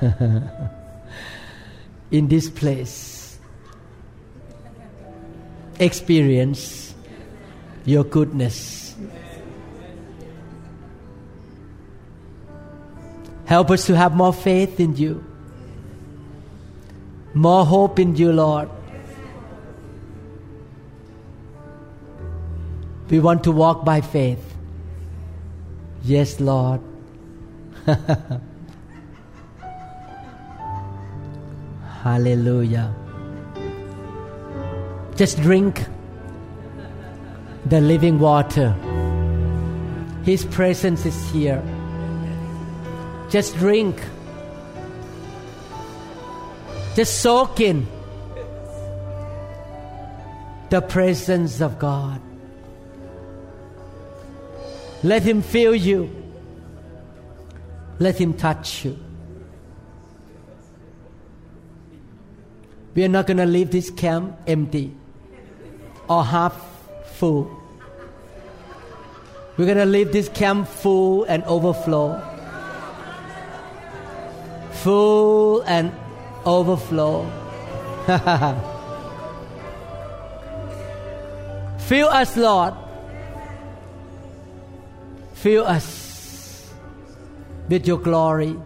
in this place experience your goodness. Help us to have more faith in you, more hope in you, Lord. We want to walk by faith. Yes, Lord. Hallelujah. Just drink the living water. His presence is here. Just drink. Just soak in the presence of God. Let Him fill you. Let Him touch you. We are not going to leave this camp empty or half full. We're going to leave this camp full and overflow. Full and overflow. Fill us, Lord. Fill us with your glory,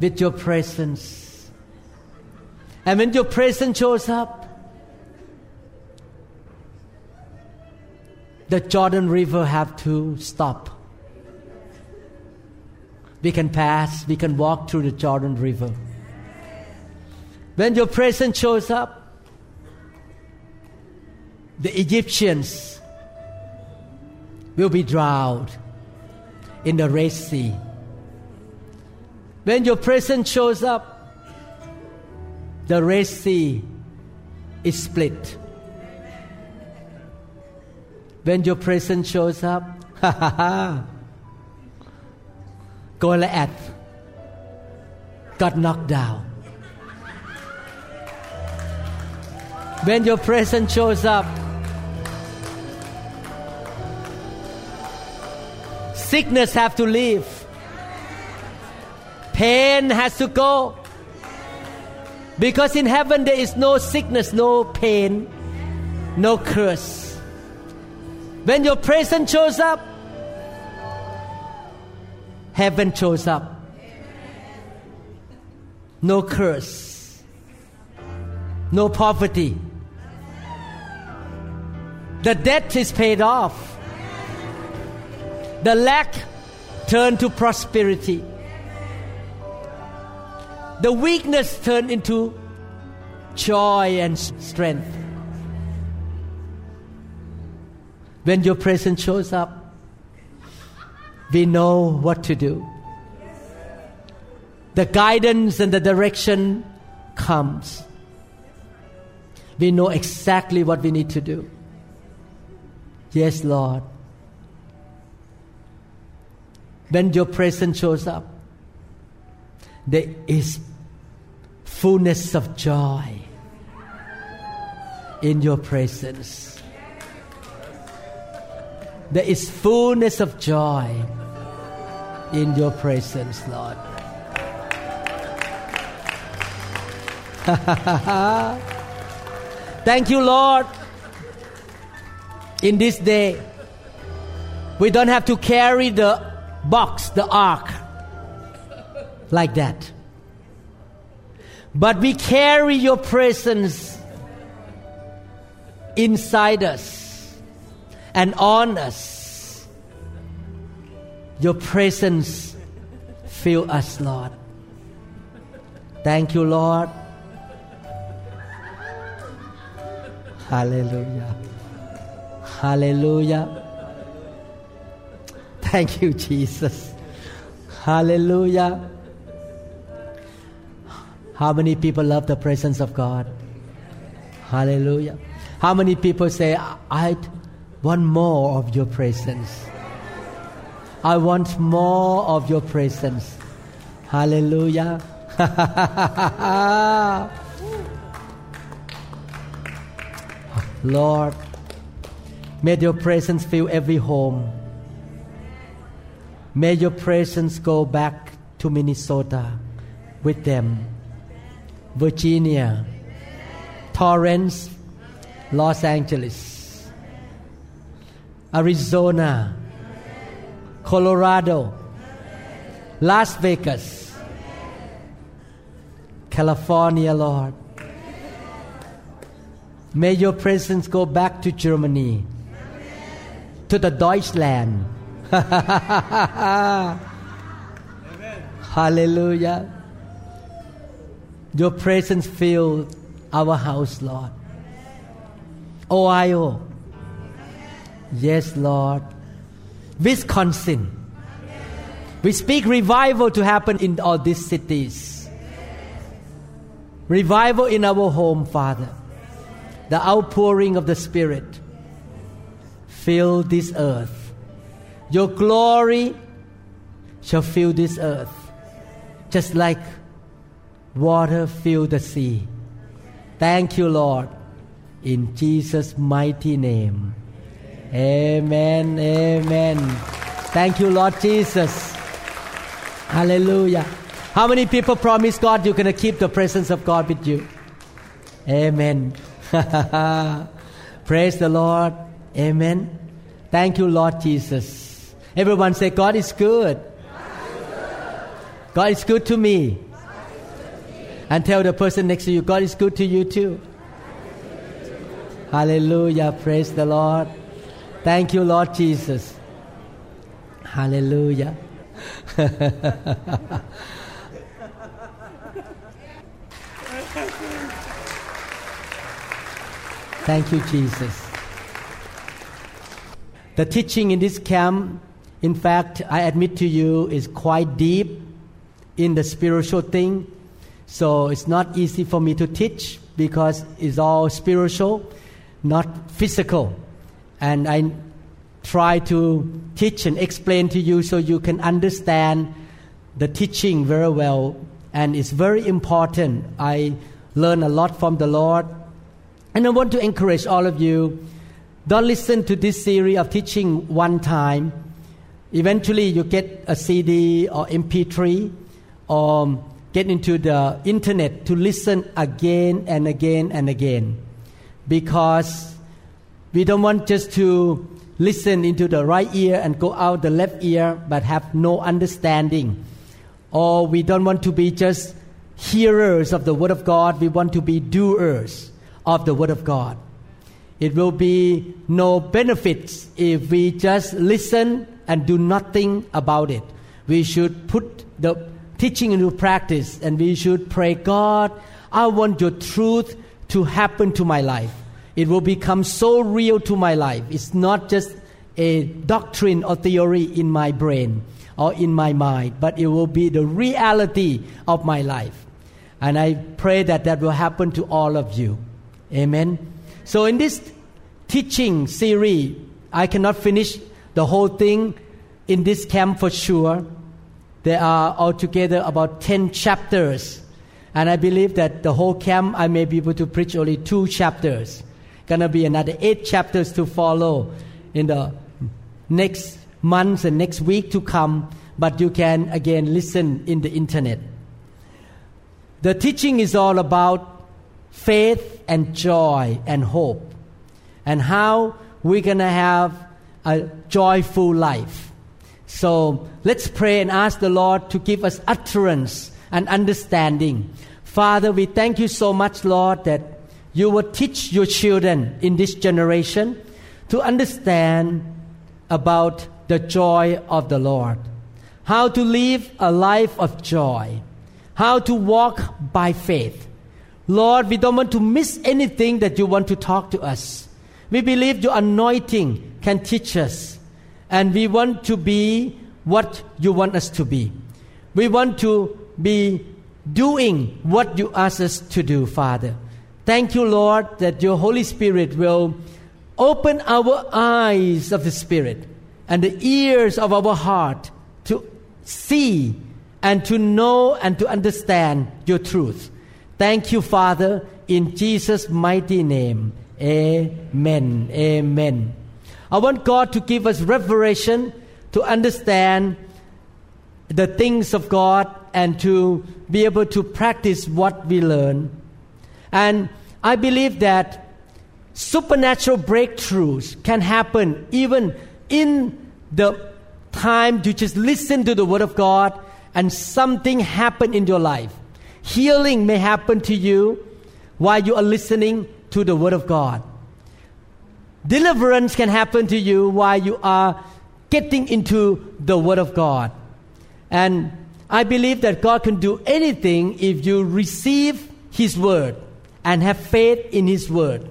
with your presence. And when your presence shows up, the Jordan River have to stop. We can pass, we can walk through the Jordan River. When your presence shows up, the Egyptians will be drowned in the Red Sea. When your presence shows up, the Red Sea is split. When your presence shows up, Goliath got knocked down. When your presence shows up, sickness have to leave. Pain has to go. Because in heaven there is no sickness, no pain, no curse. When your presence shows up, heaven shows up. No curse, no poverty. The debt is paid off. The lack turned to prosperity. The weakness turned into joy and strength. When your presence shows up, we know what to do. The guidance and the direction comes. We know exactly what we need to do. Yes, Lord. When your presence shows up, there is fullness of joy in your presence. There is fullness of joy in your presence, Lord. Thank you, Lord. In this day, we don't have to carry the box, the ark, like that. But we carry your presence inside us and on us. Your presence fill us, Lord. Thank you, Lord. Hallelujah. Hallelujah. Thank you, Jesus. Hallelujah. How many people love the presence of God? Hallelujah. How many people say, I want more of your presence? I want more of your presence. Hallelujah. Lord, may your presence fill every home. May your presence go back to Minnesota with them, Virginia, Torrance, Los Angeles, Arizona, Colorado, Las Vegas, California, Lord. May your presence go back to Germany, to the Deutschland. Hallelujah. Your presence fill our house, Lord. Ohio. Yes, Lord. Wisconsin. We speak revival to happen in all these cities. Revival in our home, Father. The outpouring of the Spirit. Fill this earth. Your glory shall fill this earth. Just like water fill the sea. Thank you, Lord. In Jesus' mighty name. Amen. Amen. Thank you, Lord Jesus. Hallelujah. How many people promise God you're going to keep the presence of God with you? Amen. Praise the Lord. Amen. Thank you, Lord Jesus. Everyone say, God is good. God is good to me. And tell the person next to you, God is good to you too. Hallelujah. Praise the Lord. Thank you, Lord Jesus. Hallelujah. Thank you, Jesus. The teaching in this camp, in fact, I admit to you, is quite deep in the spiritual thing. So it's not easy for me to teach because it's all spiritual, not physical. And I try to teach and explain to you so you can understand the teaching very well. And it's very important. I learn a lot from the Lord. And I want to encourage all of you don't listen to this series of teaching one time. Eventually, you get a CD or MP3 or get into the internet to listen again and again and again. Because we don't want just to listen into the right ear and go out the left ear but have no understanding. Or we don't want to be just hearers of the Word of God, we want to be doers of the Word of God. It will be no benefits if we just listen and do nothing about it. We should put the teaching into practice and we should pray, God, I want your truth to happen to my life. It will become so real to my life. It's not just a doctrine or theory in my brain or in my mind, but it will be the reality of my life. And I pray that that will happen to all of you. Amen. So in this teaching series, I cannot finish the whole thing in this camp for sure. There are altogether about 10 chapters. And I believe that the whole camp, I may be able to preach only two chapters. Gonna be another eight chapters to follow in the next months and next week to come. But you can again listen in the internet. The teaching is all about faith and joy and hope and how we're to have a joyful life. So let's pray and ask the Lord to give us utterance and understanding. Father, we thank you so much, Lord, that you will teach your children in this generation to understand about the joy of the Lord, how to live a life of joy, how to walk by faith. Lord, we don't want to miss anything that you want to talk to us. We believe your anointing can teach us, and we want to be what you want us to be. We want to be doing what you ask us to do, Father. Thank you, Lord, that your Holy Spirit will open our eyes of the Spirit and the ears of our heart to see and to know and to understand your truth. Thank you, Father, in Jesus' mighty name. Amen. Amen. I want God to give us revelation to understand the things of God and to be able to practice what we learn. And I believe that supernatural breakthroughs can happen even in the time to just listen to the Word of God and something happen in your life. Healing may happen to you while you are listening to the Word of God. Deliverance can happen to you while you are getting into the Word of God. And I believe that God can do anything if you receive His Word and have faith in His Word.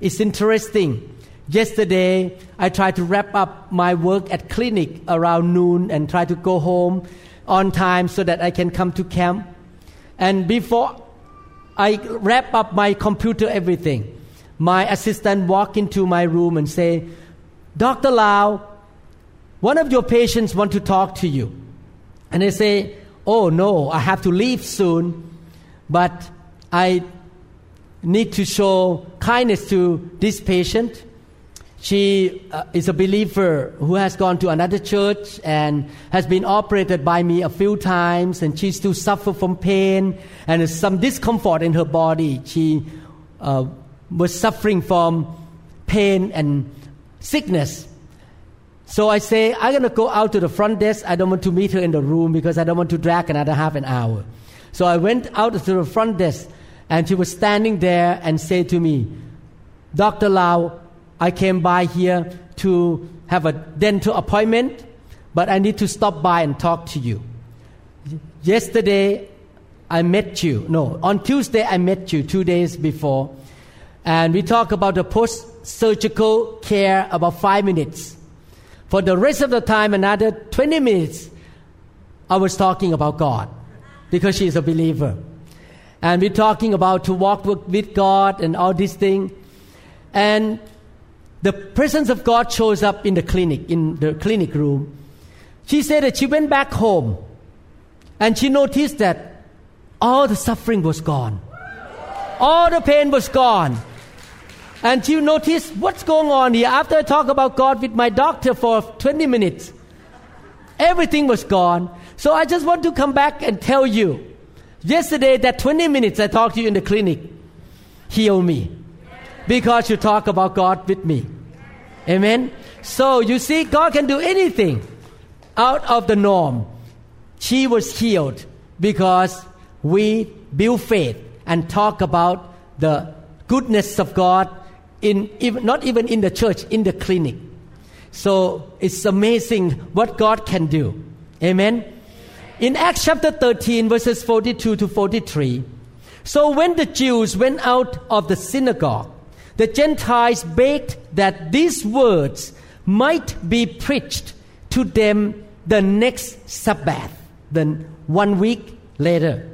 It's interesting. Yesterday, I tried to wrap up my work at clinic around noon and try to go home on time so that I can come to camp. And before I wrap up my computer, everything, my assistant walk into my room and say, Dr. Lau, one of your patients want to talk to you. And I say, oh no, I have to leave soon, but I need to show kindness to this patient. She uh, is a believer who has gone to another church and has been operated by me a few times, and she still suffers from pain and some discomfort in her body. She uh, was suffering from pain and sickness. So I say, I'm going to go out to the front desk. I don't want to meet her in the room because I don't want to drag another half an hour. So I went out to the front desk and she was standing there and said to me, Dr. Lau, I came by here to have a dental appointment, but I need to stop by and talk to you. Yesterday, I met you. No, on Tuesday, I met you two days before. And we talked about the post surgical care about five minutes. For the rest of the time, another 20 minutes, I was talking about God because she's a believer. And we're talking about to walk with God and all these things. And the presence of God shows up in the clinic, in the clinic room. She said that she went back home and she noticed that all the suffering was gone. All the pain was gone. And you notice what's going on here. After I talk about God with my doctor for 20 minutes, everything was gone. So I just want to come back and tell you yesterday, that 20 minutes I talked to you in the clinic healed me because you talk about God with me. Amen. So you see, God can do anything out of the norm. She was healed because we build faith and talk about the goodness of God in even, not even in the church, in the clinic. So it's amazing what God can do. Amen. In Acts chapter 13, verses 42 to 43. So when the Jews went out of the synagogue, the Gentiles begged that these words might be preached to them the next Sabbath, then one week later.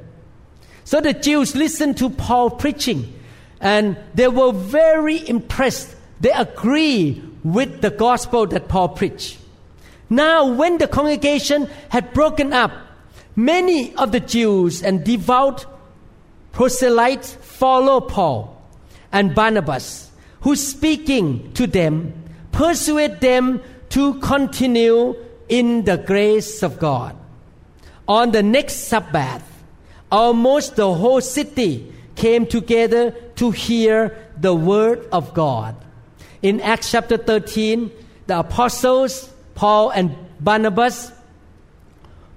So the Jews listened to Paul preaching and they were very impressed. They agree with the gospel that Paul preached. Now, when the congregation had broken up, many of the Jews and devout proselytes followed Paul and Barnabas, who speaking to them, persuade them to continue in the grace of God. On the next Sabbath, almost the whole city came together to hear the word of God. In Acts chapter 13, the apostles, Paul and Barnabas,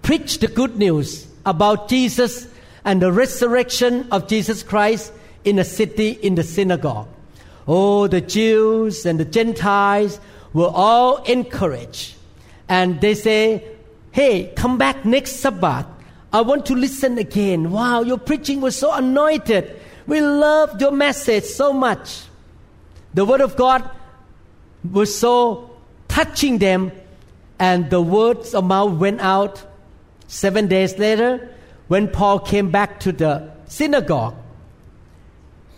preached the good news about Jesus and the resurrection of Jesus Christ in a city in the synagogue. Oh, the Jews and the Gentiles were all encouraged. And they say, Hey, come back next Sabbath I want to listen again. Wow, your preaching was so anointed. We loved your message so much. The Word of God was so touching them, and the words of mouth went out. Seven days later, when Paul came back to the synagogue,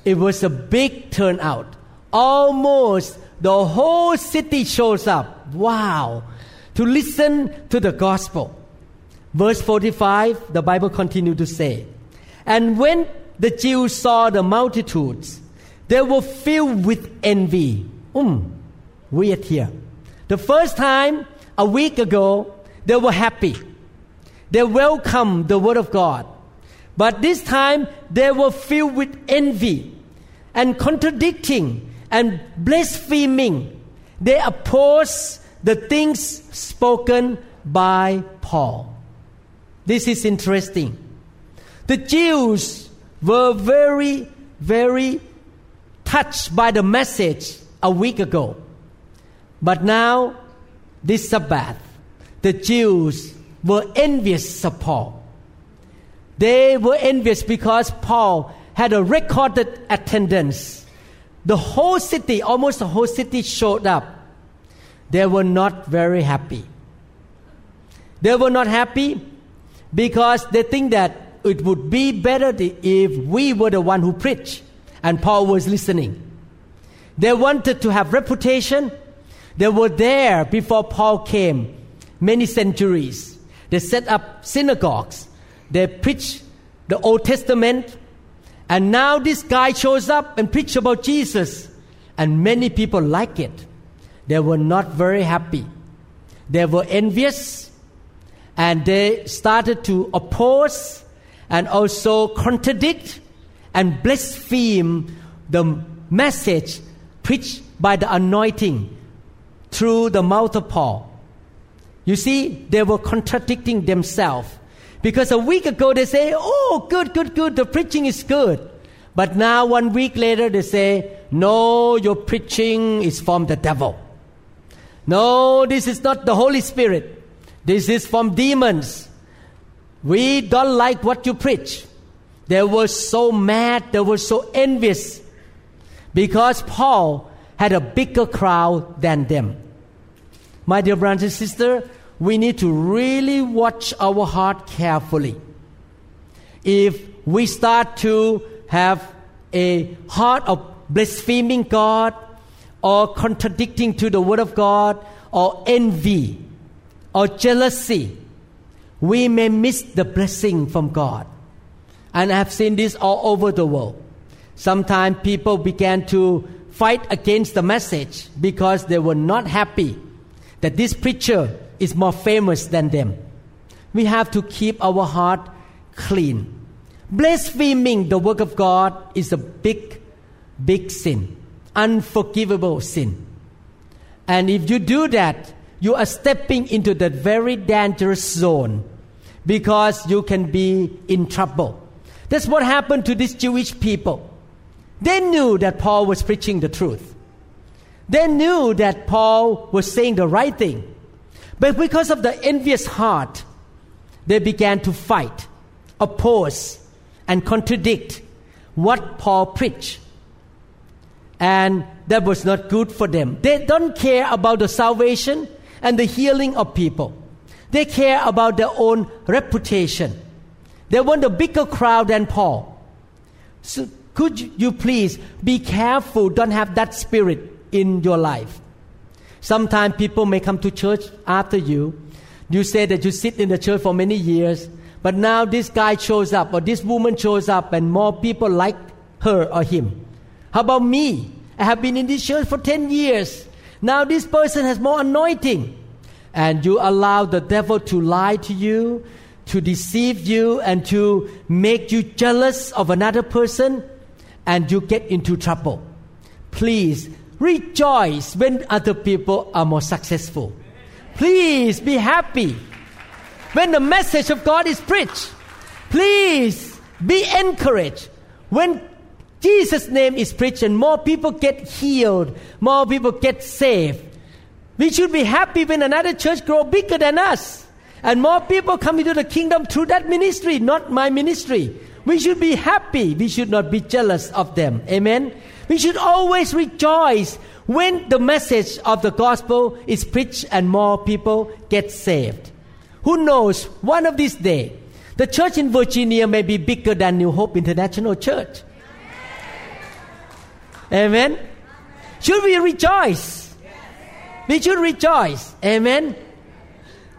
it was a big turnout. Almost the whole city shows up. Wow. To listen to the gospel. Verse 45, the Bible continued to say, And when the Jews saw the multitudes, they were filled with envy. Um, weird here. The first time, a week ago, they were happy. They welcomed the word of God. But this time, they were filled with envy and contradicting and blaspheming. They oppose the things spoken by Paul. This is interesting. The Jews were very, very touched by the message a week ago. But now, this Sabbath, the Jews were envious of Paul. They were envious because Paul had a recorded attendance. The whole city, almost the whole city showed up. They were not very happy. They were not happy because they think that it would be better if we were the one who preached and Paul was listening. They wanted to have reputation. They were there before Paul came, many centuries. They set up synagogues. They preached the Old Testament. And now this guy shows up and preach about Jesus. And many people like it. They were not very happy. They were envious. And they started to oppose and also contradict and blaspheme the message preached by the anointing through the mouth of Paul. You see, they were contradicting themselves. Because a week ago they say, oh, good, good, good, the preaching is good. But now, one week later, they say, no, your preaching is from the devil. No, this is not the Holy Spirit. This is from demons. We don't like what you preach. They were so mad, they were so envious because Paul had a bigger crowd than them. My dear brothers and sisters, we need to really watch our heart carefully. If we start to have a heart of blaspheming God or contradicting to the Word of God or envy or jealousy, we may miss the blessing from God. And I have seen this all over the world. Sometimes people began to fight against the message because they were not happy that this preacher is more famous than them. We have to keep our heart clean. Blaspheming the work of God is a big, big sin, unforgivable sin. And if you do that, you are stepping into that very dangerous zone because you can be in trouble. That's what happened to these Jewish people. They knew that Paul was preaching the truth. They knew that Paul was saying the right thing. But because of the envious heart, they began to fight, oppose, and contradict what Paul preached. And that was not good for them. They don't care about the salvation and the healing of people. They care about their own reputation. They want a bigger crowd than Paul. So could you please be careful, don't have that spirit in your life. Sometimes people may come to church after you. You say that you sit in the church for many years, but now this guy shows up or this woman shows up and more people like her or him. How about me? I have been in this church for 10 years. Now this person has more anointing. And you allow the devil to lie to you, to deceive you, and to make you jealous of another person, and you get into trouble. Please rejoice when other people are more successful. Please be happy when the message of God is preached. Please be encouraged when Jesus' name is preached and more people get healed, more people get saved. We should be happy when another church grow bigger than us and more people come into the kingdom through that ministry, not my ministry. We should be happy. We should not be jealous of them. Amen. We should always rejoice when the message of the gospel is preached and more people get saved. Who knows, one of these days, The church in Virginia may be bigger than New Hope International Church. Amen. Should we rejoice? We should rejoice. Amen.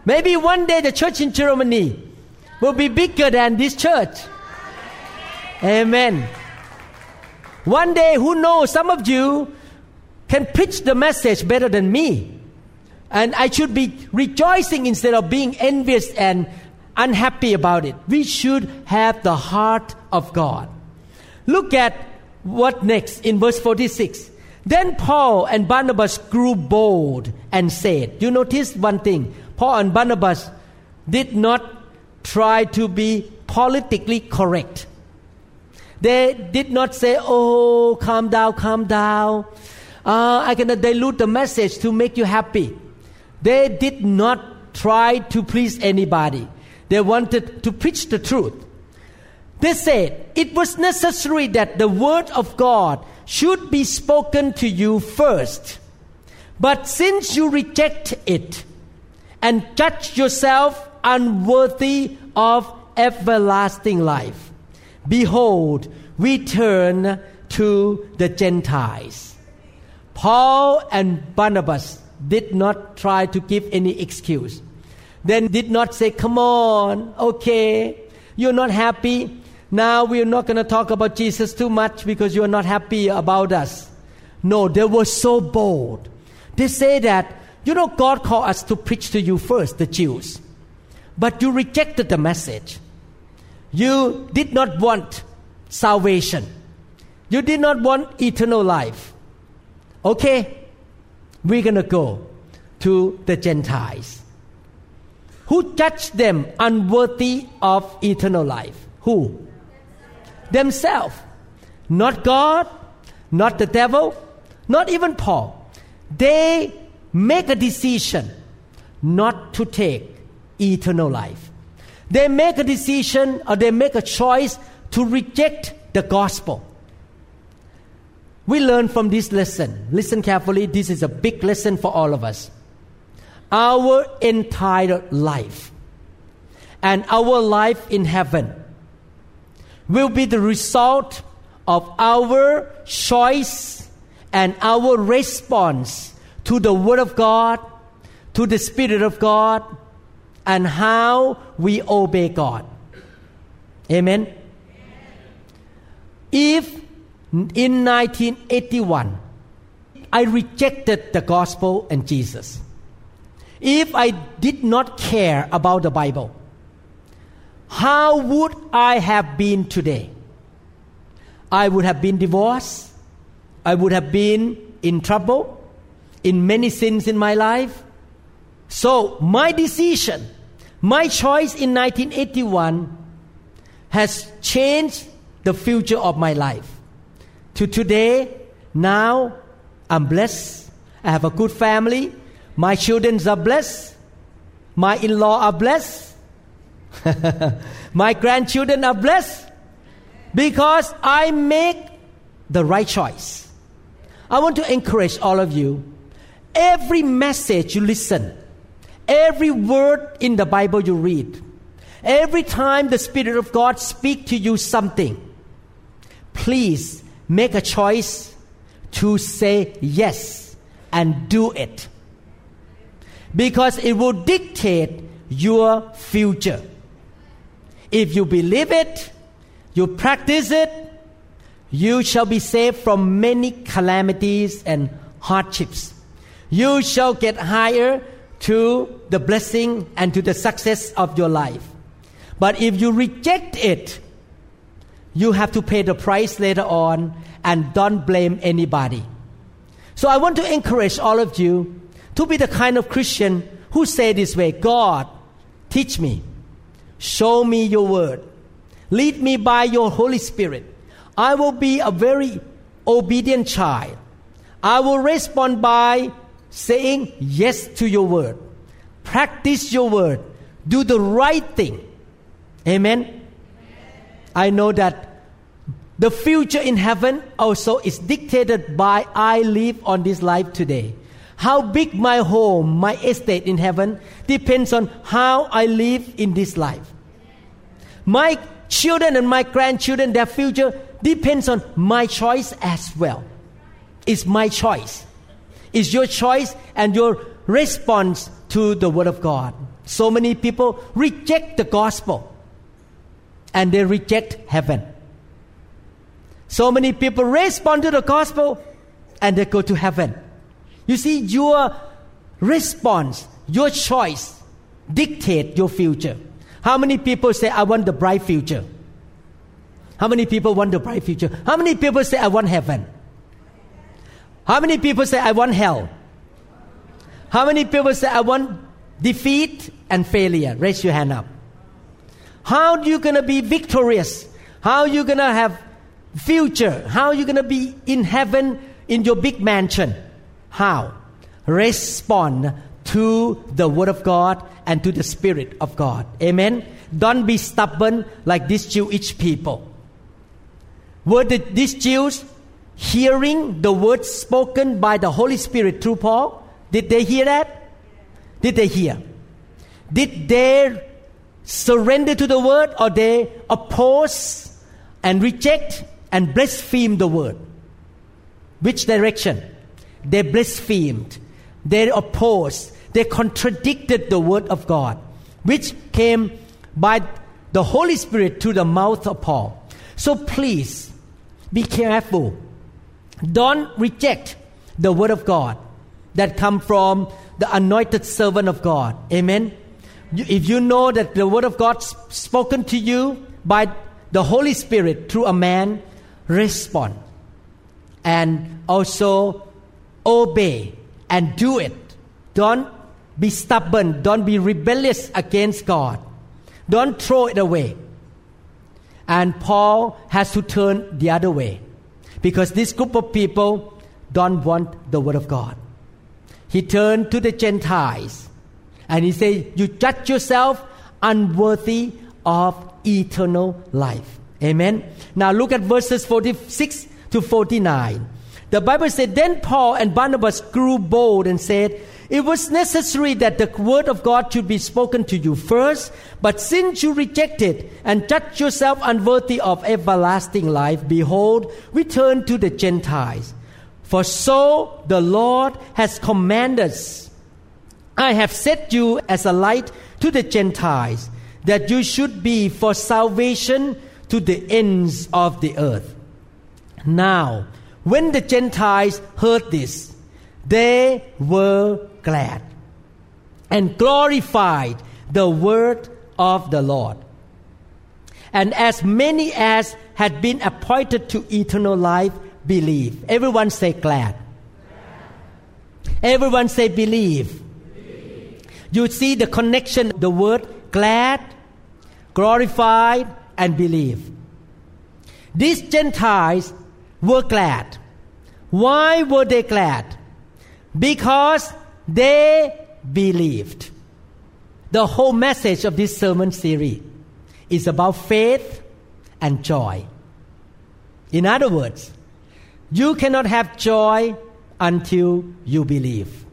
Maybe one day the church in Germany will be bigger than this church. Amen. One day, who knows, some of you can preach the message better than me. And I should be rejoicing instead of being envious and unhappy about it. We should have the heart of God. Look at what next in verse 46. Then Paul and Barnabas grew bold and said, You notice one thing. Paul and Barnabas did not try to be politically correct. They did not say, Oh, calm down, calm down. Uh, going to dilute the message to make you happy. They did not try to please anybody. They wanted to preach the truth. They said it was necessary that the word of God should be spoken to you first. But since you reject it and judge yourself unworthy of everlasting life, behold, we turn to the Gentiles. Paul and Barnabas did not try to give any excuse then did not say, Come on, okay, you're not happy. Now we're not going to talk about Jesus too much because you're not happy about us. No, they were so bold. They say that, you know, God called us to preach to you first, the Jews. But you rejected the message. You did not want salvation. You did not want eternal life. Okay, we're going to go to the Gentiles. Who judged them unworthy of eternal life? Who? Themselves. Not God, not the devil, not even Paul. They make a decision not to take eternal life. They make a decision or they make a choice to reject the gospel. We learn from this lesson. Listen carefully. This is a big lesson for all of us our entire life and our life in heaven will be the result of our choice and our response to the Word of God, to the Spirit of God, and how we obey God. Amen. If in 1981 I rejected the gospel and Jesus, if I did not care about the Bible, how would I have been today? I would have been divorced. I would have been in trouble, in many sins in my life. So, my decision, my choice in 1981 has changed the future of my life. To today, now, I'm blessed. I have a good family. My children are blessed. My in law are blessed. My grandchildren are blessed because I make the right choice. I want to encourage all of you. Every message you listen, every word in the Bible you read, every time the Spirit of God speak to you something, please make a choice to say yes and do it because it will dictate your future. If you believe it, you practice it, you shall be saved from many calamities and hardships. You shall get higher to the blessing and to the success of your life. But if you reject it, you have to pay the price later on and don't blame anybody. So I want to encourage all of you to be the kind of Christian who say this way God, teach me, show me your word, lead me by your Holy Spirit. I will be a very obedient child. I will respond by saying yes to your word. Practice your word. Do the right thing. Amen. I know that the future in heaven also is dictated by I live on this life today. How big my home, my estate in heaven depends on how I live in this life. My children and my grandchildren, their future depends on my choice as well. It's my choice. It's your choice and your response to the Word of God. So many people reject the gospel and they reject heaven. So many people respond to the gospel and they go to heaven. You see, your response, your choice dictate your future. How many people say, I want the bright future? How many people want the bright future? How many people say, I want heaven? How many people say, I want hell? How many people say, I want defeat and failure? Raise your hand up. How are you going to be victorious? How are you going to have future? How are you going to be in heaven in your big mansion? How? Respond to the Word of God and to the Spirit of God. Amen. Don't be stubborn like these Jewish people. Were the, these Jews hearing the words spoken by the Holy Spirit through Paul? Did they hear that? Did they hear? Did they surrender to the word or they oppose and reject and blaspheme the word? Which direction? They blasphemed, they opposed, they contradicted the word of God, which came by the Holy Spirit through the mouth of Paul. So please be careful. Don't reject the word of God that come from the anointed servant of God. Amen. If you know that the word of God spoken to you by the Holy Spirit through a man, respond and also obey and do it. Don't be stubborn. Don't be rebellious against God. Don't throw it away. And Paul has to turn the other way because this group of people don't want the word of God. He turned to the Gentiles and he said, You judge yourself unworthy of eternal life. Amen. Now look at verses 46 to 49. The Bible said, Then Paul and Barnabas grew bold and said, It was necessary that the word of God should be spoken to you first, but since you rejected and judged yourself unworthy of everlasting life, behold, we turn to the Gentiles. For so the Lord has commanded us. I have set you as a light to the Gentiles, that you should be for salvation to the ends of the earth. Now, when the Gentiles heard this, they were glad and glorified the word of the Lord. And as many as had been appointed to eternal life believe. Everyone say glad. Everyone say believe. believe. You see the connection, the word glad, glorified, and believe. These Gentiles were glad. Why were they glad? Because they believed. The whole message of this sermon series is about faith and joy. In other words, you cannot have joy until you believe.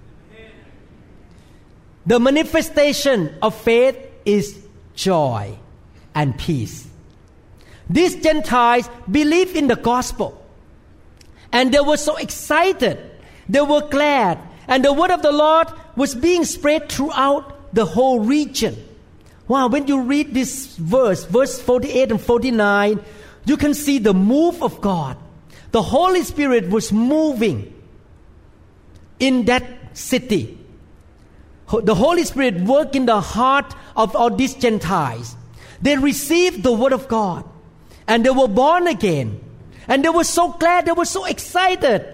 The manifestation of faith is joy and peace. These Gentiles believe in the gospel and they were so excited. They were glad. And the word of the Lord was being spread throughout the whole region. Wow, when you read this verse, verse 48 and 49, you can see the move of God. The Holy Spirit was moving in that city. The Holy Spirit worked in the heart of all these Gentiles. They received the Word of God and they were born again. And they were so glad, they were so excited.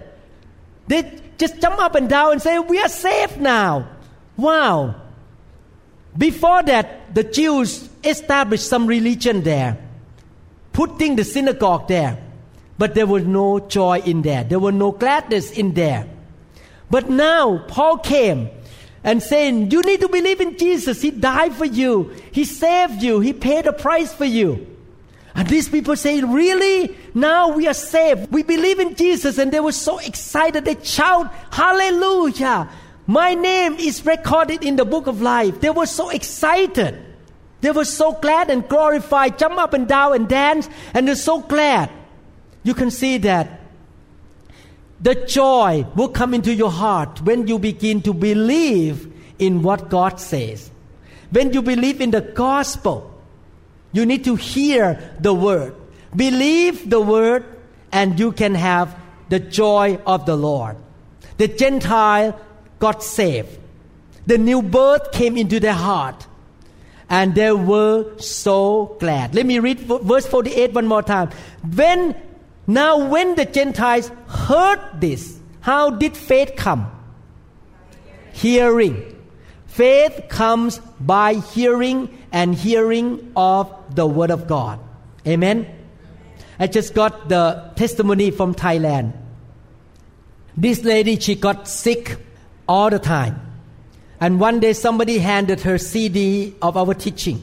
They just jump up and down and say, We are safe now. Wow. Before that, the Jews established some religion there, putting the synagogue there. But there was no joy in there, there was no gladness in there. But now, Paul came and saying, You need to believe in Jesus. He died for you, He saved you, He paid a price for you. And these people say, Really? Now we are saved. We believe in Jesus. And they were so excited. They shout, Hallelujah. My name is recorded in the book of life. They were so excited. They were so glad and glorified, jump up and down and dance, and they're so glad. You can see that the joy will come into your heart when you begin to believe in what God says. When you believe in the gospel, you need to hear the word. Believe the word, and you can have the joy of the Lord. The Gentile got saved. The new birth came into their heart. And they were so glad. Let me read verse 48 one more time. When, now when the Gentiles heard this, how did faith come? Hearing. Faith comes by hearing and hearing of the Word of God. Amen. I just got the testimony from Thailand. This lady, she got sick all the time. And one day somebody handed her CD of our teaching.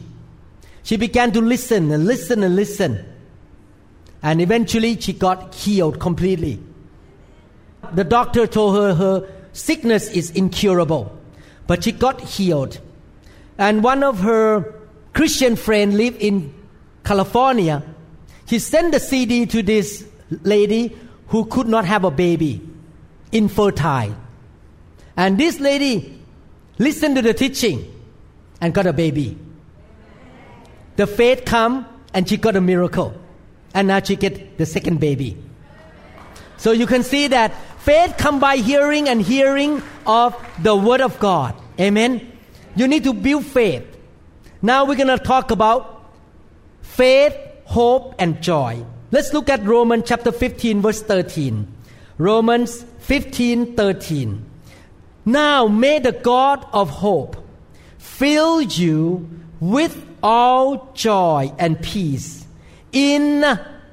She began to listen and listen and listen. And eventually she got healed completely. The doctor told her her sickness is incurable, but she got healed. And one of her Christian friends lived in California. He sent the CD to this lady who could not have a baby, infertile. And this lady Listen to the teaching and got a baby. The faith come and she got a miracle. And now she get the second baby. So you can see that faith come by hearing and hearing of the word of God. Amen. You need to build faith. Now we're going to talk about faith, hope and joy. Let's look at Romans chapter 15 verse 13. Romans 15 13. Now may the God of hope fill you with all joy and peace in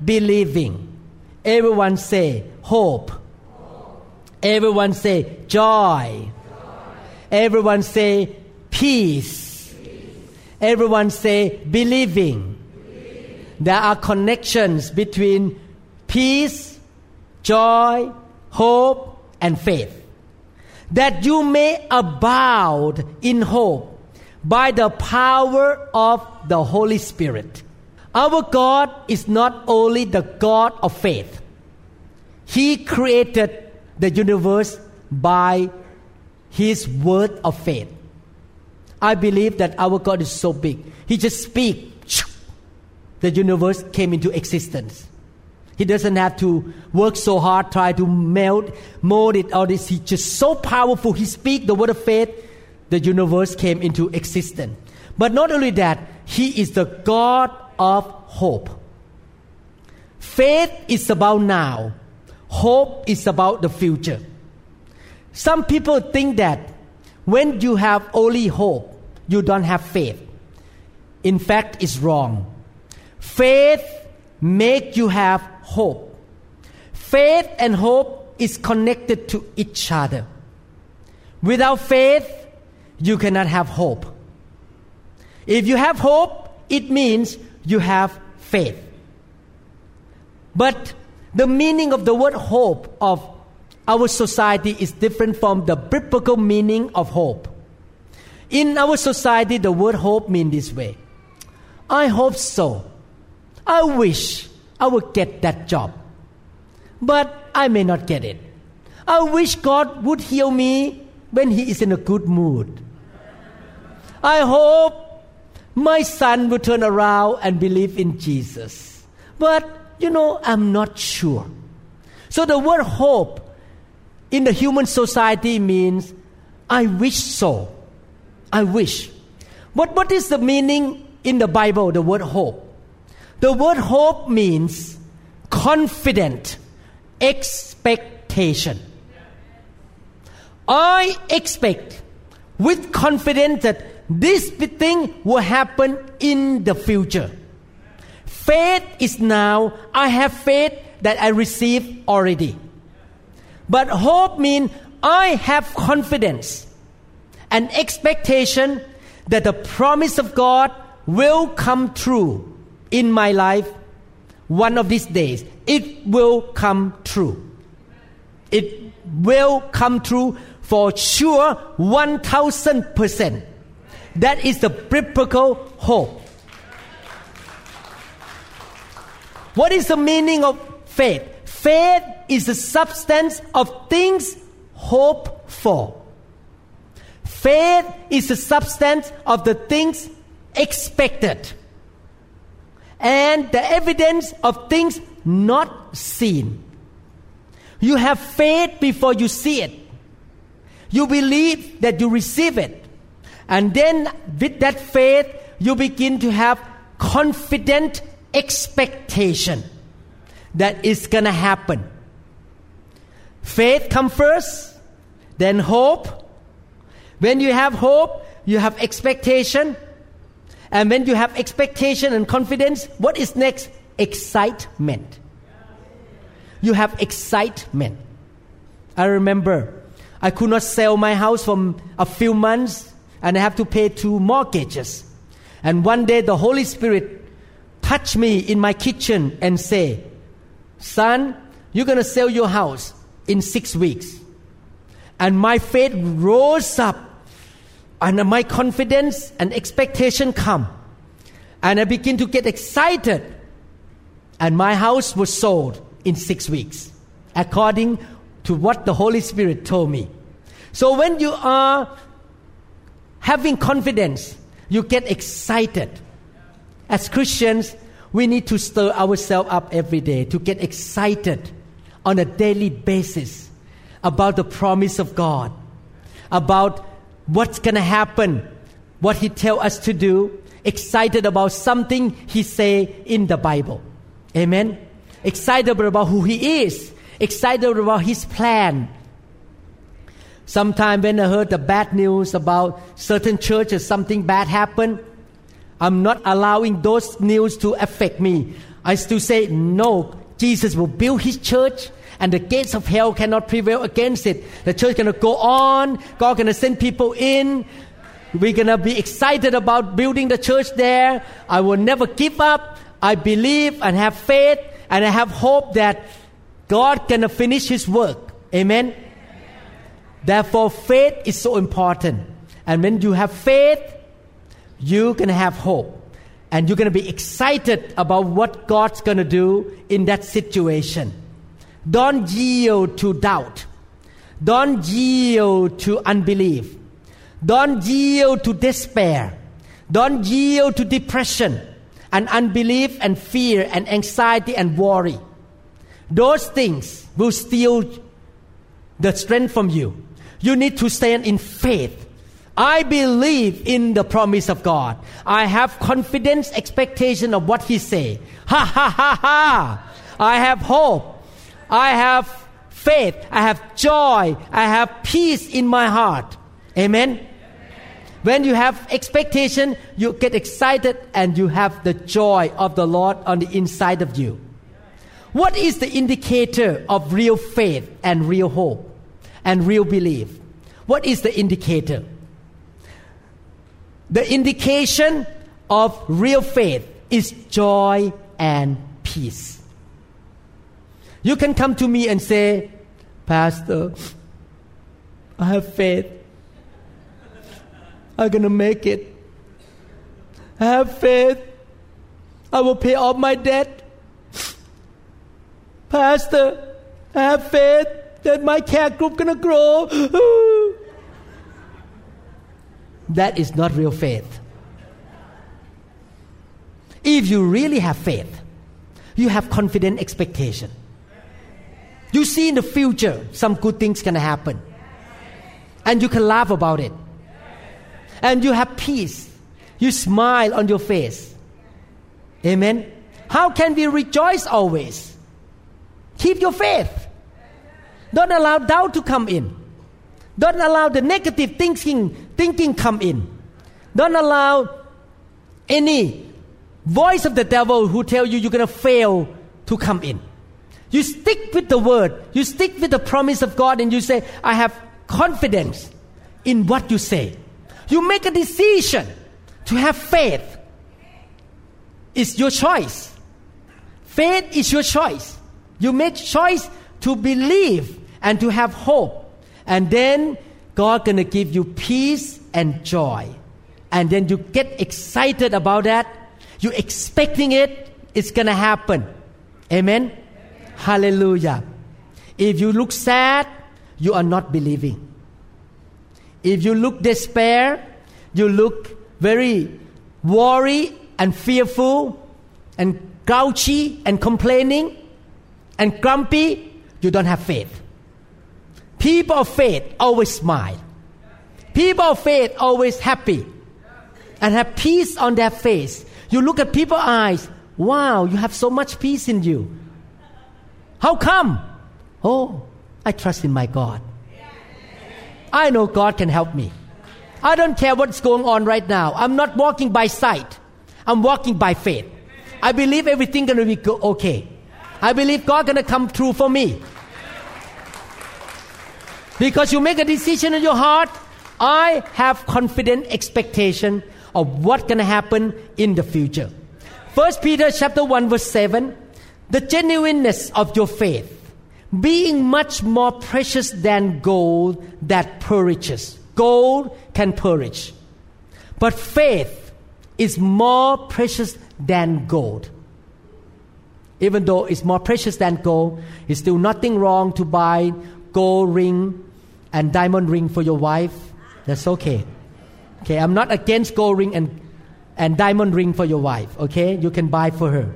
believing. Everyone say hope. Everyone say joy. Everyone say peace. Everyone say believing. There are connections between peace, joy, hope, and faith that you may abound in hope by the power of the Holy Spirit. Our God is not only the God of faith, He created the universe by His word of faith. I believe that our God is so big. He just speaks, the universe came into existence. He doesn't have to work so hard, try to melt, mold it, all this. He's just so powerful. He speak the word of faith, the universe came into existence. But not only that, He is the God of hope. Faith is about now. Hope is about the future. Some people think that when you have only hope, you don't have faith. In fact, it's wrong. Faith make you have hope. Faith and hope is connected to each other. Without faith, you cannot have hope. If you have hope, it means you have faith. But the meaning of the word hope of our society is different from the biblical meaning of hope. In our society, the word hope means this way I hope so. I wish I will get that job. But I may not get it. I wish God would heal me when He is in a good mood. I hope my son will turn around and believe in Jesus. But, you know, I'm not sure. So the word hope in the human society means I wish so. I wish. But what is the meaning in the Bible, the word hope? The word hope means confident expectation. I expect with confidence that this thing will happen in the future. Faith is now, I have faith that I receive already. But hope means I have confidence and expectation that the promise of God will come true in my life one of these days. It will come true. It will come true for sure 1000%. That is the biblical hope. What is the meaning of faith? Faith is the substance of things hoped for. Faith is the substance of the things expected and the evidence of things not seen. You have faith before you see it. You believe that you receive it. And then with that faith, you begin to have confident expectation that it's going to happen. Faith comes first, then hope. When you have hope, you have expectation. And when you have expectation and confidence, what is next? Excitement. You have excitement. I remember I could not sell my house for a few months and I have to pay two mortgages. And one day the Holy Spirit touched me in my kitchen and say, son, you're going to sell your house in six weeks. And my faith rose up and my confidence and expectation come. And I begin to get excited. And my house was sold in six weeks, according to what the Holy Spirit told me. So when you are having confidence, you get excited. As Christians, we need to stir ourselves up every day to get excited on a daily basis about the promise of God, about what's going to happen, what He tell us to do, excited about something He say in the Bible. Amen. Excited about who He is, excited about His plan. Sometimes when I heard the bad news about certain churches, something bad happened, I'm not allowing those news to affect me. I still say, no, Jesus will build His church and the gates of hell cannot prevail against it. The church gonna go on. God gonna send people in. We're gonna be excited about building the church there. I will never give up. I believe and have faith and I have hope that God gonna finish His work. Amen. Therefore, faith is so important. And when you have faith, you can have hope. And you're going to be excited about what God's going to do in that situation. Don't yield to doubt. Don't yield to unbelief. Don't yield to despair. Don't yield to depression and unbelief and fear and anxiety and worry. Those things will steal the strength from you. You need to stand in faith. I believe in the promise of God. I have confidence, expectation of what He say. Ha ha ha ha! I have hope. I have faith. I have joy. I have peace in my heart. Amen. When you have expectation, you get excited and you have the joy of the Lord on the inside of you. What is the indicator of real faith and real hope and real belief? What is the indicator? The indication of real faith is joy and peace. You can come to me and say, Pastor, I have faith. I'm going to make it. I have faith. I will pay off my debt. Pastor, I have faith that my care group going to grow. that is not real faith. If you really have faith, you have confident expectation. You see in the future some good things can happen. And you can laugh about it. And you have peace. You smile on your face. Amen. How can we rejoice always? Keep your faith. Don't allow doubt to come in. Don't allow the negative thinking thinking come in. Don't allow any voice of the devil who tell you you're to fail to come in. You stick with the word. You stick with the promise of God and you say, I have confidence in what you say. You make a decision to have faith. It's your choice. Faith is your choice. You make choice to believe and to have hope. And then God gonna give you peace and joy and then you get excited about that. You're expecting it, it's to happen. Amen? Hallelujah. If you look sad, you are not believing. If you look despair, you look very worried and fearful and grouchy and complaining and grumpy, you don't have faith. People of faith always smile. People of faith always happy and have peace on their face. You look at people's eyes, wow, you have so much peace in you. How come? Oh, I trust in my God. I know God can help me. I don't care what's going on right now. I'm not walking by sight. I'm walking by faith. I believe everything to be okay. I believe God to come through for me. Because you make a decision in your heart, I have confident expectation of what's going to happen in the future. First Peter chapter 1 verse 7, the genuineness of your faith, being much more precious than gold that perishes. Gold can perish. But faith is more precious than gold. Even though it's more precious than gold, it's still nothing wrong to buy gold ring and diamond ring for your wife. That's okay. Okay, I'm not against gold ring and, and diamond ring for your wife. Okay, you can buy for her.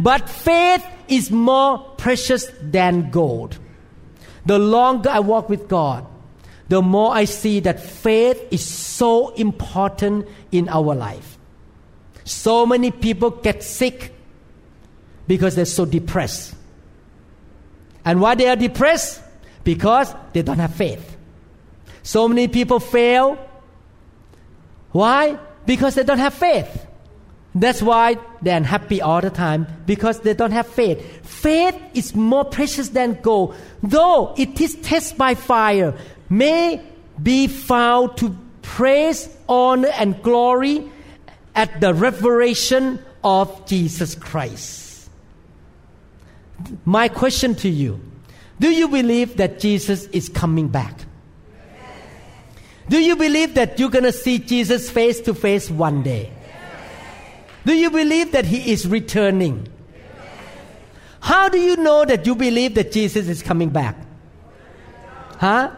But faith is more precious than gold. The longer I walk with God, the more I see that faith is so important in our life. So many people get sick because they're so depressed. And why they are depressed? Because they don't have faith. So many people fail. Why? Because they don't have faith. That's why they're unhappy all the time because they don't have faith. Faith is more precious than gold, though it is tested by fire, may be found to praise, honor, and glory at the revelation of Jesus Christ. My question to you do you believe that Jesus is coming back? Do you believe that you're going to see Jesus face to face one day? Do you believe that he is returning? How do you know that you believe that Jesus is coming back? Huh?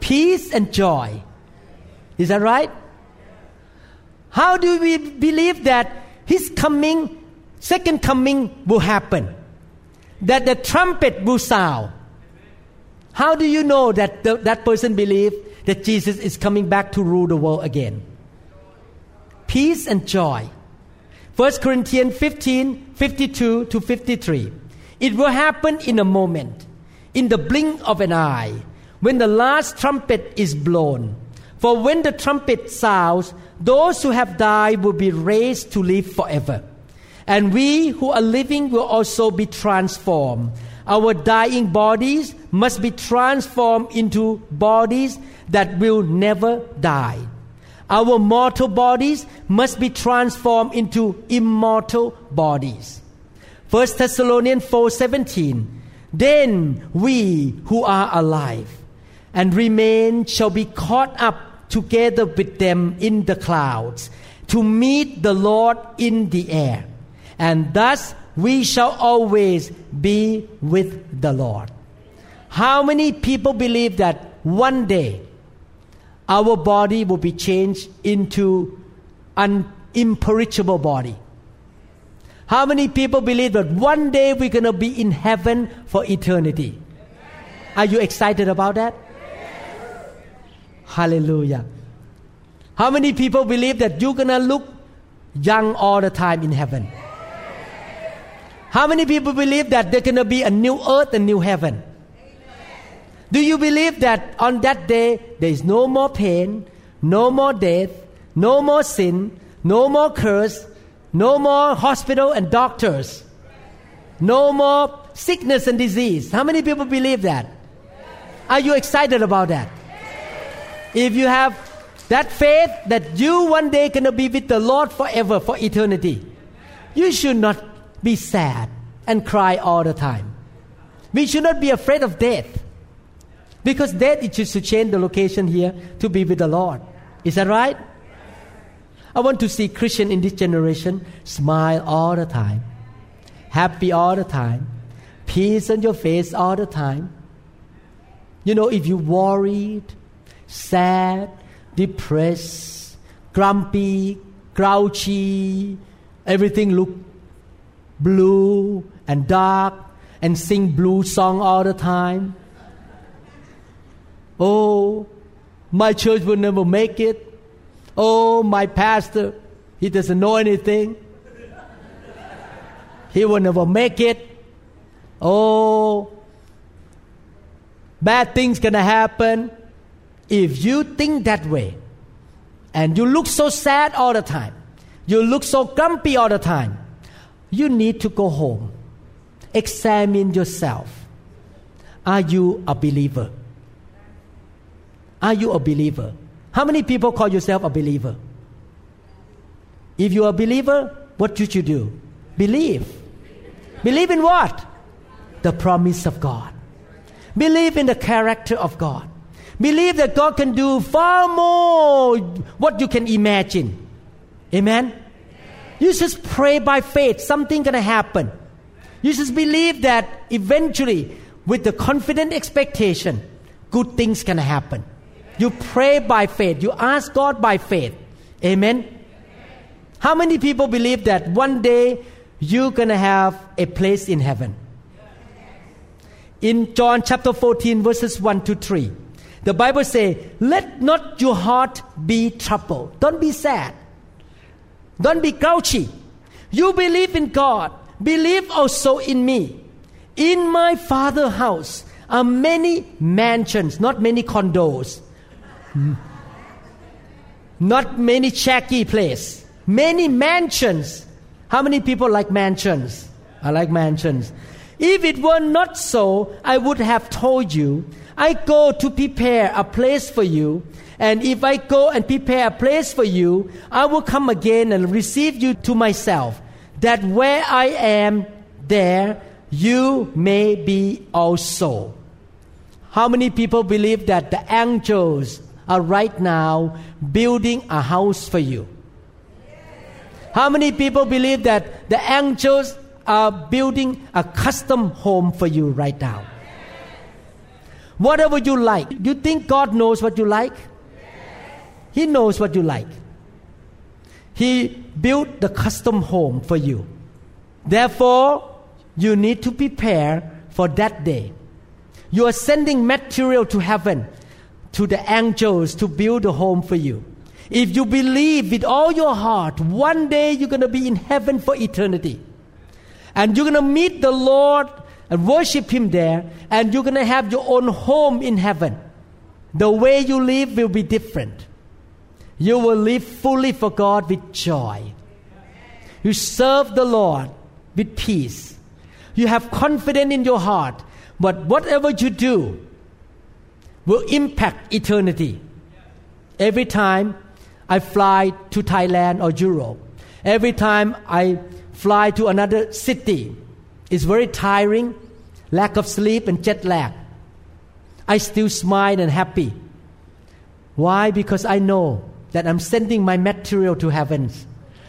Peace and joy. Is that right? How do we believe that his coming, second coming will happen? That the trumpet will sound. How do you know that the, that person believe that Jesus is coming back to rule the world again? Peace and joy. 1 Corinthians 15, 52 to 53. It will happen in a moment, in the blink of an eye, when the last trumpet is blown. For when the trumpet sounds, those who have died will be raised to live forever. And we who are living will also be transformed. Our dying bodies must be transformed into bodies that will never die. Our mortal bodies must be transformed into immortal bodies. 1 Thessalonians 4:17 Then we who are alive and remain shall be caught up together with them in the clouds to meet the Lord in the air and thus we shall always be with the Lord. How many people believe that one day our body will be changed into an imperishable body? How many people believe that one day we're going to be in heaven for eternity? Are you excited about that? Hallelujah. How many people believe that you're going to look young all the time in heaven? How many people believe that there's going to be a new earth and new heaven? Do you believe that on that day there is no more pain, no more death, no more sin, no more curse, no more hospital and doctors, no more sickness and disease? How many people believe that? Are you excited about that? If you have that faith that you one day gonna be with the Lord forever for eternity, you should not be sad and cry all the time. We should not be afraid of death. Because death is just to change the location here to be with the Lord. Is that right? I want to see Christian in this generation smile all the time, happy all the time, peace on your face all the time. You know, if you're worried, sad, depressed, grumpy, grouchy, everything look blue and dark, and sing blue song all the time. Oh, my church will never make it. Oh, my pastor, he doesn't know anything. He will never make it. Oh, bad things gonna happen. If you think that way, and you look so sad all the time, you look so grumpy all the time, you need to go home. Examine yourself. Are you a believer? Are you a believer? How many people call yourself a believer? If you are a believer, what should you do? Believe. Believe in what? The promise of God. Believe in the character of God. Believe that God can do far more what you can imagine. Amen? You just pray by faith, something gonna happen. You just believe that eventually, with the confident expectation, good things gonna happen. You pray by faith. You ask God by faith. Amen. How many people believe that one day you're going to have a place in heaven? In John chapter 14, verses 1 to 3, the Bible says, Let not your heart be troubled. Don't be sad. Don't be grouchy. You believe in God. Believe also in me. In my Father's house are many mansions, not many condos not many shaky place. Many mansions. How many people like mansions? I like mansions. If it were not so, I would have told you, I go to prepare a place for you. And if I go and prepare a place for you, I will come again and receive you to myself, that where I am, there you may be also. How many people believe that the angels are right now building a house for you. How many people believe that the angels are building a custom home for you right now? Whatever you like, you think God knows what you like? He knows what you like. He built the custom home for you. Therefore, you need to prepare for that day. You are sending material to heaven to the angels to build a home for you. If you believe with all your heart, one day you're going to be in heaven for eternity. And you're going to meet the Lord and worship Him there, and you're going to have your own home in heaven. The way you live will be different. You will live fully for God with joy. You serve the Lord with peace. You have confidence in your heart, but whatever you do, will impact eternity. Every time I fly to Thailand or Europe, every time I fly to another city, it's very tiring, lack of sleep and jet lag. I still smile and happy. Why? Because I know that I'm sending my material to heavens.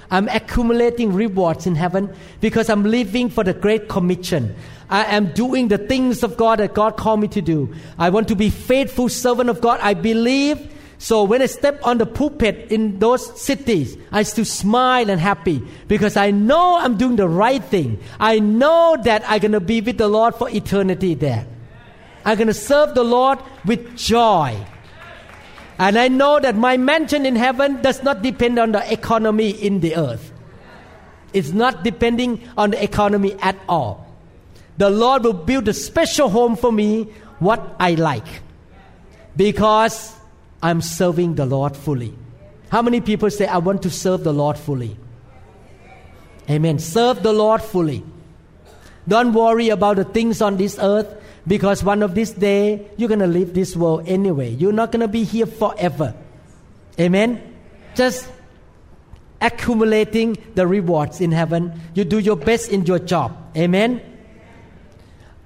I'm accumulating rewards in heaven because I'm living for the Great Commission. I am doing the things of God that God called me to do. I want to be faithful servant of God. I believe. So when I step on the pulpit in those cities, I still smile and happy because I know I'm doing the right thing. I know that I'm going to be with the Lord for eternity there. I'm going to serve the Lord with joy. And I know that my mansion in heaven does not depend on the economy in the earth. It's not depending on the economy at all the Lord will build a special home for me, what I like, because I'm serving the Lord fully. How many people say, I want to serve the Lord fully? Amen. Serve the Lord fully. Don't worry about the things on this earth because one of these days you're going to leave this world anyway. You're not going to be here forever. Amen. Just accumulating the rewards in heaven. You do your best in your job. Amen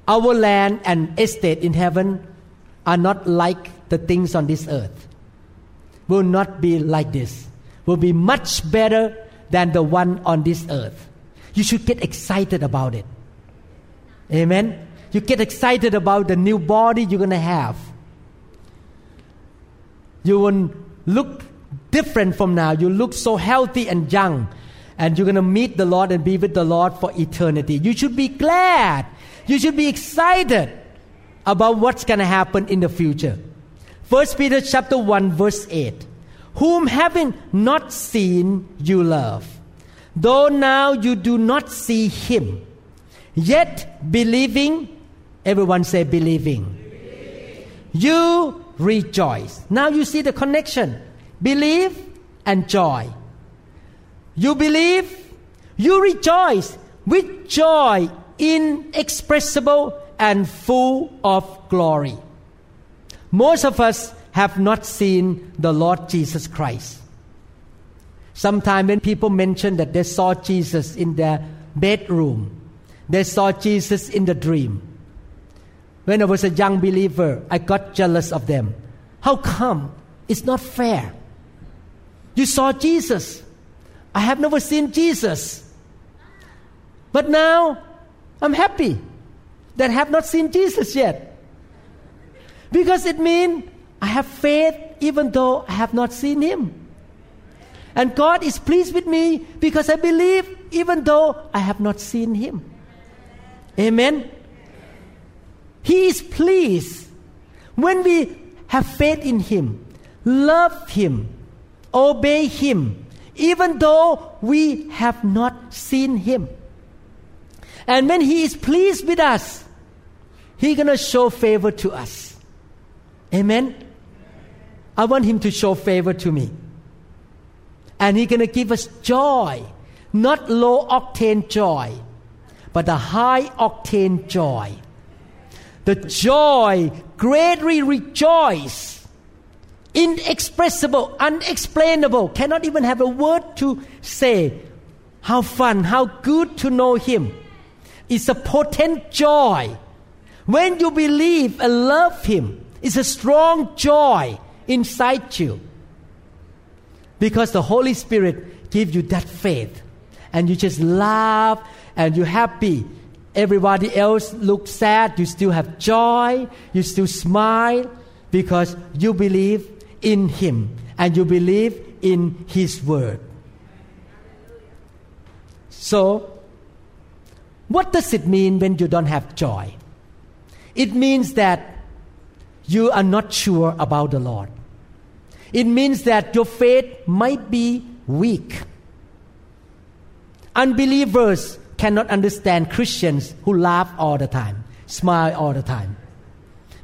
our land and estate in heaven are not like the things on this earth. Will not be like this. will be much better than the one on this earth. You should get excited about it. Amen. You get excited about the new body you're going to have. You will look different from now. You look so healthy and young. And you're going to meet the Lord and be with the Lord for eternity. You should be glad. You should be excited about what's going to happen in the future. 1 Peter chapter 1 verse 8. Whom having not seen you love, though now you do not see him, yet believing, everyone say believing, believing. you rejoice. Now you see the connection. Believe and joy. You believe, you rejoice with joy inexpressible and full of glory. Most of us have not seen the Lord Jesus Christ. Sometimes when people mention that they saw Jesus in their bedroom, they saw Jesus in the dream. When I was a young believer, I got jealous of them. How come? It's not fair. You saw Jesus. I have never seen Jesus. But now I'm happy that I have not seen Jesus yet. Because it means I have faith even though I have not seen Him. And God is pleased with me because I believe even though I have not seen Him. Amen. He is pleased when we have faith in Him, love Him, obey Him, even though we have not seen Him. And when He is pleased with us, He's going to show favor to us. Amen. I want Him to show favor to me. And He's going to give us joy, not low octane joy, but a high octane joy. The joy greatly rejoice, inexpressible, unexplainable, cannot even have a word to say. How fun, how good to know Him. It's a potent joy. When you believe and love Him, it's a strong joy inside you. Because the Holy Spirit gives you that faith. And you just laugh and you're happy. Everybody else looks sad. You still have joy. You still smile because you believe in Him and you believe in His Word. So, what does it mean when you don't have joy? It means that you are not sure about the Lord. It means that your faith might be weak. Unbelievers cannot understand Christians who laugh all the time, smile all the time,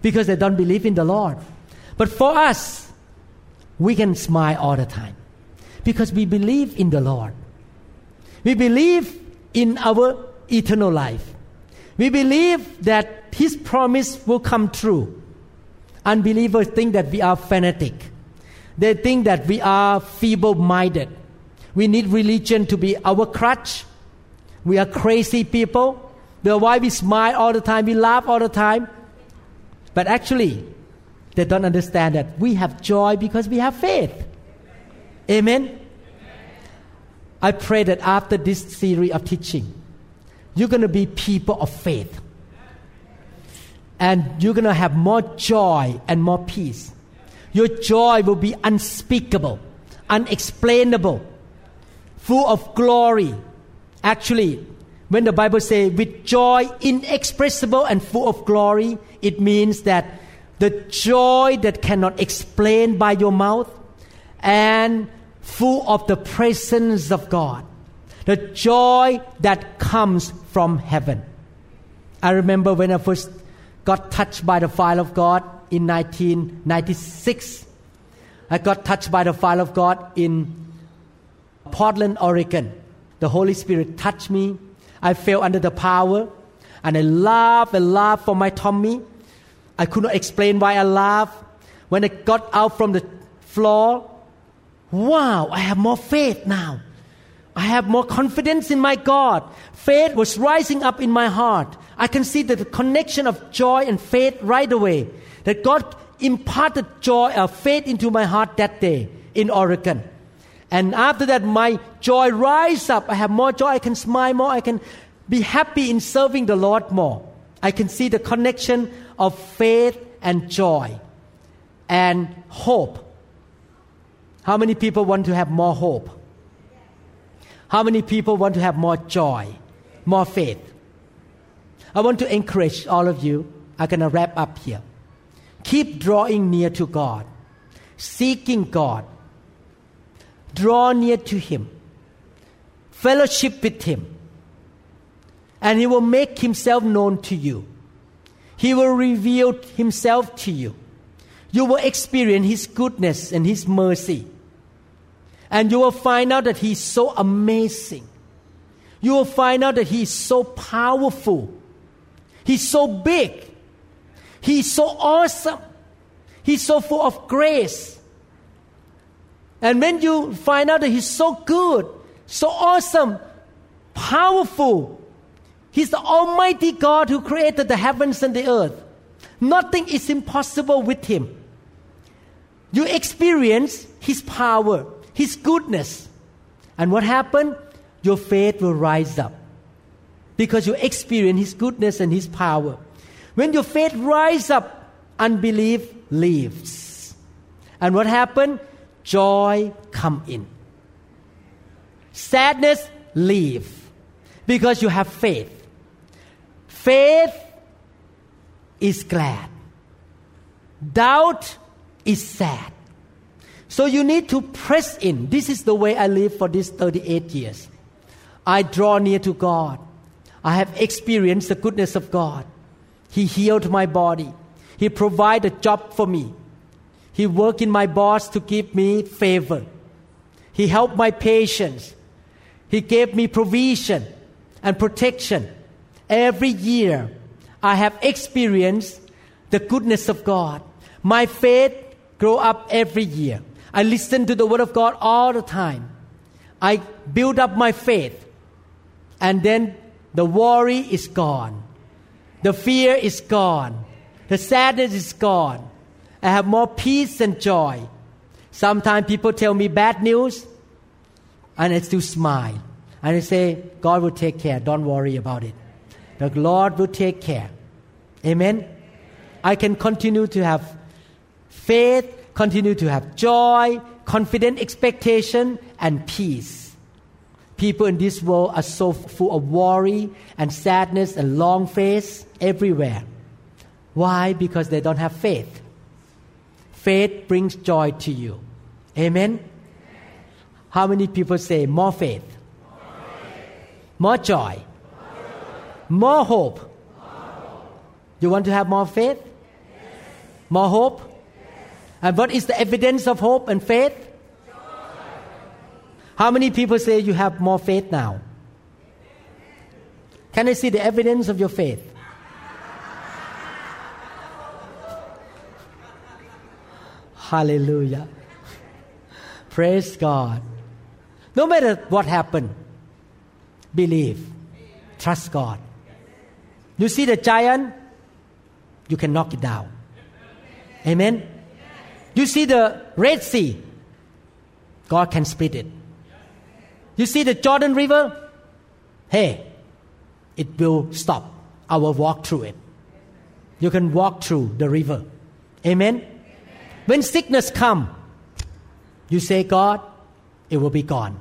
because they don't believe in the Lord. But for us, we can smile all the time because we believe in the Lord. We believe in our eternal life. We believe that His promise will come true. Unbelievers think that we are fanatic. They think that we are feeble minded. We need religion to be our crutch. We are crazy people. That's why we smile all the time, we laugh all the time. But actually, they don't understand that we have joy because we have faith. Amen. I pray that after this series of teaching, you're going to be people of faith. And you're going to have more joy and more peace. Your joy will be unspeakable, unexplainable, full of glory. Actually, when the Bible says with joy inexpressible and full of glory, it means that the joy that cannot explain by your mouth and full of the presence of God. The joy that comes from heaven. I remember when I first got touched by the fire of God in 1996. I got touched by the fire of God in Portland, Oregon. The Holy Spirit touched me. I fell under the power and I laughed and laughed for my tummy. I could not explain why I laughed. When I got out from the floor, wow, I have more faith now. I have more confidence in my God. Faith was rising up in my heart. I can see the connection of joy and faith right away. That God imparted joy or faith into my heart that day in Oregon. And after that, my joy rise up. I have more joy. I can smile more. I can be happy in serving the Lord more. I can see the connection of faith and joy and hope. How many people want to have more hope? How many people want to have more joy, more faith? I want to encourage all of you. I'm going to wrap up here. Keep drawing near to God, seeking God. Draw near to Him, fellowship with Him, and He will make Himself known to you. He will reveal Himself to you. You will experience His goodness and His mercy. And you will find out that He's so amazing. You will find out that He's so powerful. He's so big. He's so awesome. He's so full of grace. And when you find out that He's so good, so awesome, powerful, He's the Almighty God who created the heavens and the earth. Nothing is impossible with Him. You experience His power, His goodness. And what happened? Your faith will rise up because you experience His goodness and His power. When your faith rise up, unbelief leaves. And what happened? Joy come in. Sadness leave because you have faith. Faith is glad. Doubt is sad. So you need to press in. This is the way I live for these 38 years. I draw near to God. I have experienced the goodness of God. He healed my body. He provided a job for me. He worked in my boss to give me favor. He helped my patients. He gave me provision and protection. Every year, I have experienced the goodness of God. My faith grow up every year. I listen to the Word of God all the time. I build up my faith. And then the worry is gone. The fear is gone. The sadness is gone. I have more peace and joy. Sometimes people tell me bad news, and I still smile. And I say, God will take care. Don't worry about it. The Lord will take care. Amen. I can continue to have faith, continue to have joy, confident expectation, and peace. People in this world are so full of worry and sadness and long face everywhere. Why? Because they don't have faith. Faith brings joy to you. Amen. How many people say more faith? More joy. More hope. You want to have more faith? More hope? And what is the evidence of hope and faith? How many people say you have more faith now? Can I see the evidence of your faith? Hallelujah. Praise God. No matter what happened, believe. Trust God. You see the giant, you can knock it down. Amen. You see the Red Sea, God can split it. You see the Jordan River, hey, it will stop. I will walk through it. You can walk through the river. Amen. When sickness come, you say, God, it will be gone.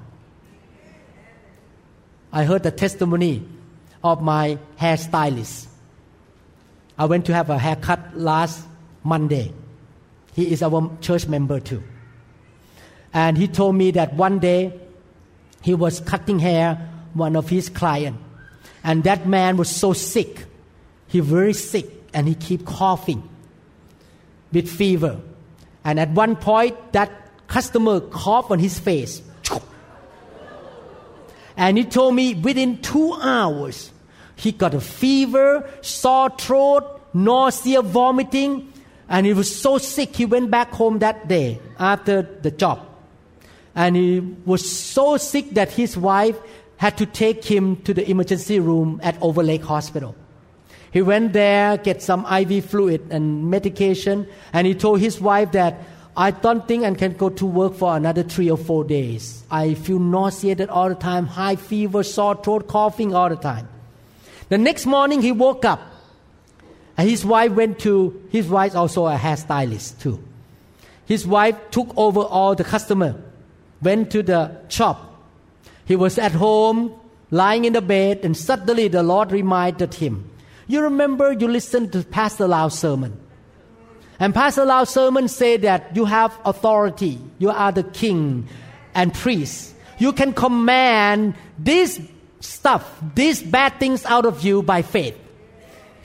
I heard the testimony of my hairstylist. I went to have a haircut last Monday. He is our church member too. And he told me that one day he was cutting hair one of his client. And that man was so sick. He very sick and he keep coughing with fever. And at one point that customer coughed on his face. And he told me within two hours he got a fever sore throat nausea vomiting and he was so sick he went back home that day after the job and he was so sick that his wife had to take him to the emergency room at Overlake Hospital. He went there, get some IV fluid and medication, and he told his wife that, I don't think I can go to work for another three or four days. I feel nauseated all the time, high fever, sore throat, coughing all the time. The next morning he woke up. And his wife went to, his wife also a hairstylist too. His wife took over all the customer, went to the shop. He was at home, lying in the bed, and suddenly the Lord reminded him, You remember you listened to Pastor Lau's sermon. And Pastor Lau's sermon said that you have authority. You are the king and priest. You can command this stuff, these bad things out of you by faith.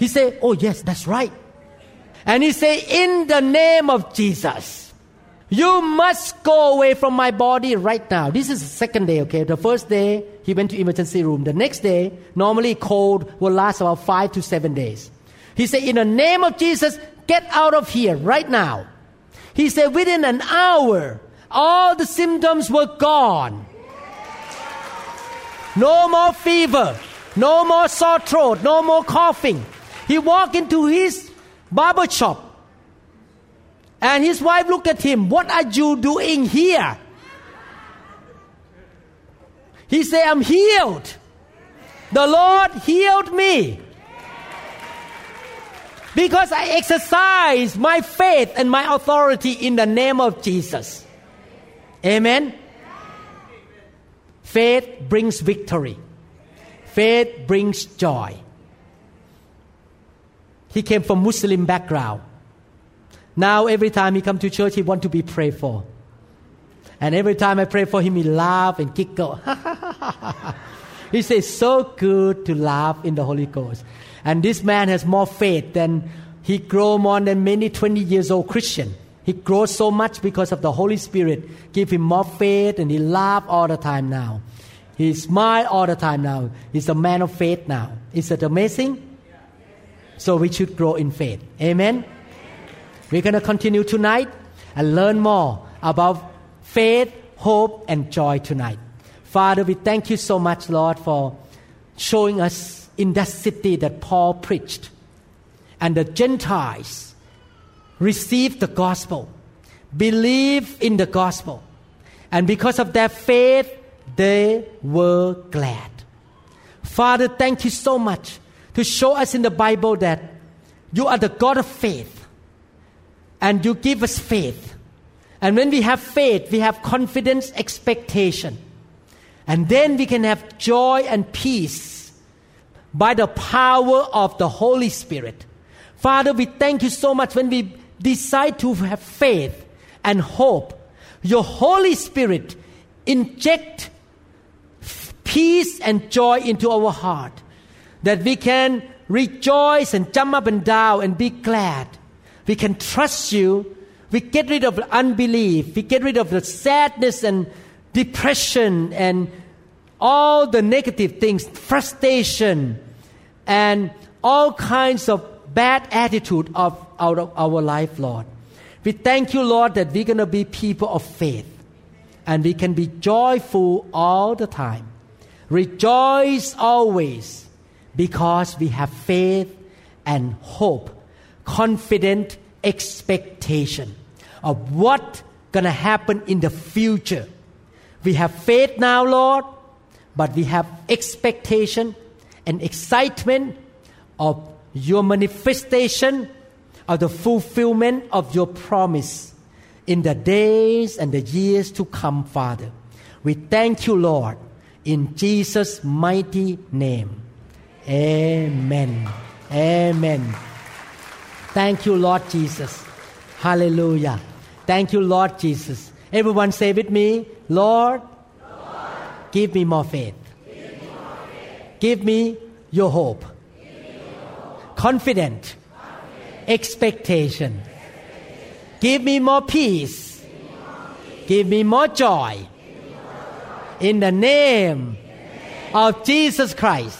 He said, Oh, yes, that's right. And he said, In the name of Jesus, you must go away from my body right now. This is the second day, okay? The first day, he went to emergency room. The next day, normally cold will last about five to seven days. He said, In the name of Jesus, Get out of here right now. He said, within an hour, all the symptoms were gone. No more fever, no more sore throat, no more coughing. He walked into his barber shop and his wife looked at him, What are you doing here? He said, I'm healed. The Lord healed me. Because I exercise my faith and my authority in the name of Jesus. Amen. Faith brings victory. Faith brings joy. He came from Muslim background. Now every time he come to church, he want to be prayed for. And every time I pray for him, he laugh and giggle. he says, so good to laugh in the Holy Ghost. And this man has more faith than he grow more than many 20 years old Christian. He grows so much because of the Holy Spirit. Give him more faith and he laugh all the time now. He smile all the time now. He's a man of faith now. Is it amazing? So we should grow in faith. Amen. We're going to continue tonight and learn more about faith, hope, and joy tonight. Father, we thank you so much, Lord, for showing us in that city that Paul preached. And the Gentiles received the gospel, believed in the gospel. And because of their faith, they were glad. Father, thank you so much to show us in the Bible that you are the God of faith and you give us faith. And when we have faith, we have confidence, expectation. And then we can have joy and peace by the power of the Holy Spirit. Father, we thank you so much when we decide to have faith and hope. Your Holy Spirit inject peace and joy into our heart that we can rejoice and jump up and down and be glad. We can trust you. We get rid of unbelief. We get rid of the sadness and depression and all the negative things, frustration, and all kinds of bad attitude of out of our life, Lord. We thank you, Lord, that we're going to be people of faith and we can be joyful all the time. Rejoice always because we have faith and hope, confident expectation of what going to happen in the future. We have faith now, Lord, but we have expectation and excitement of your manifestation of the fulfillment of your promise in the days and the years to come, Father. We thank you, Lord, in Jesus' mighty name. Amen. Amen. Thank you, Lord Jesus. Hallelujah. Thank you, Lord Jesus. Everyone say with me, Lord, Lord give me more faith. Give me your hope. Confident. Expectation. Give me more peace. Give me more joy. In the name of Jesus Christ.